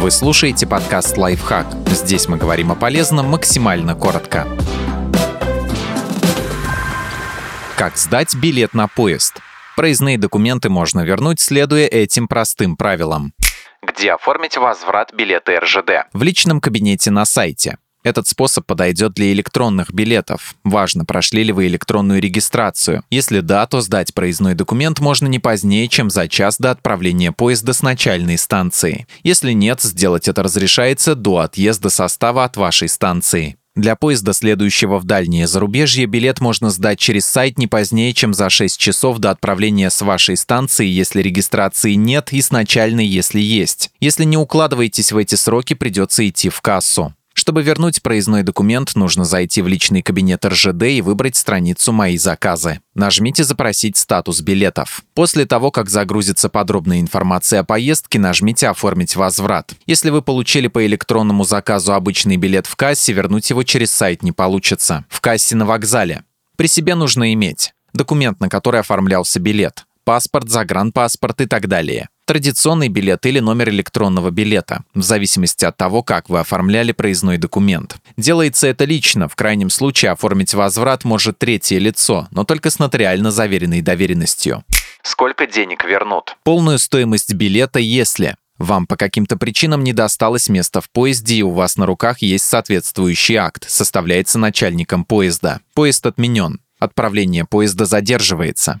Вы слушаете подкаст «Лайфхак». Здесь мы говорим о полезном максимально коротко. Как сдать билет на поезд? Проездные документы можно вернуть, следуя этим простым правилам. Где оформить возврат билета РЖД? В личном кабинете на сайте. Этот способ подойдет для электронных билетов. Важно, прошли ли вы электронную регистрацию. Если да, то сдать проездной документ можно не позднее, чем за час до отправления поезда с начальной станции. Если нет, сделать это разрешается до отъезда состава от вашей станции. Для поезда, следующего в дальнее зарубежье, билет можно сдать через сайт не позднее, чем за 6 часов до отправления с вашей станции, если регистрации нет, и с начальной, если есть. Если не укладываетесь в эти сроки, придется идти в кассу. Чтобы вернуть проездной документ, нужно зайти в личный кабинет РЖД и выбрать страницу «Мои заказы». Нажмите «Запросить статус билетов». После того, как загрузится подробная информация о поездке, нажмите «Оформить возврат». Если вы получили по электронному заказу обычный билет в кассе, вернуть его через сайт не получится. В кассе на вокзале. При себе нужно иметь документ, на который оформлялся билет, паспорт, загранпаспорт и так далее традиционный билет или номер электронного билета, в зависимости от того, как вы оформляли проездной документ. Делается это лично, в крайнем случае оформить возврат может третье лицо, но только с нотариально заверенной доверенностью. Сколько денег вернут? Полную стоимость билета, если вам по каким-то причинам не досталось места в поезде, и у вас на руках есть соответствующий акт, составляется начальником поезда. Поезд отменен. Отправление поезда задерживается.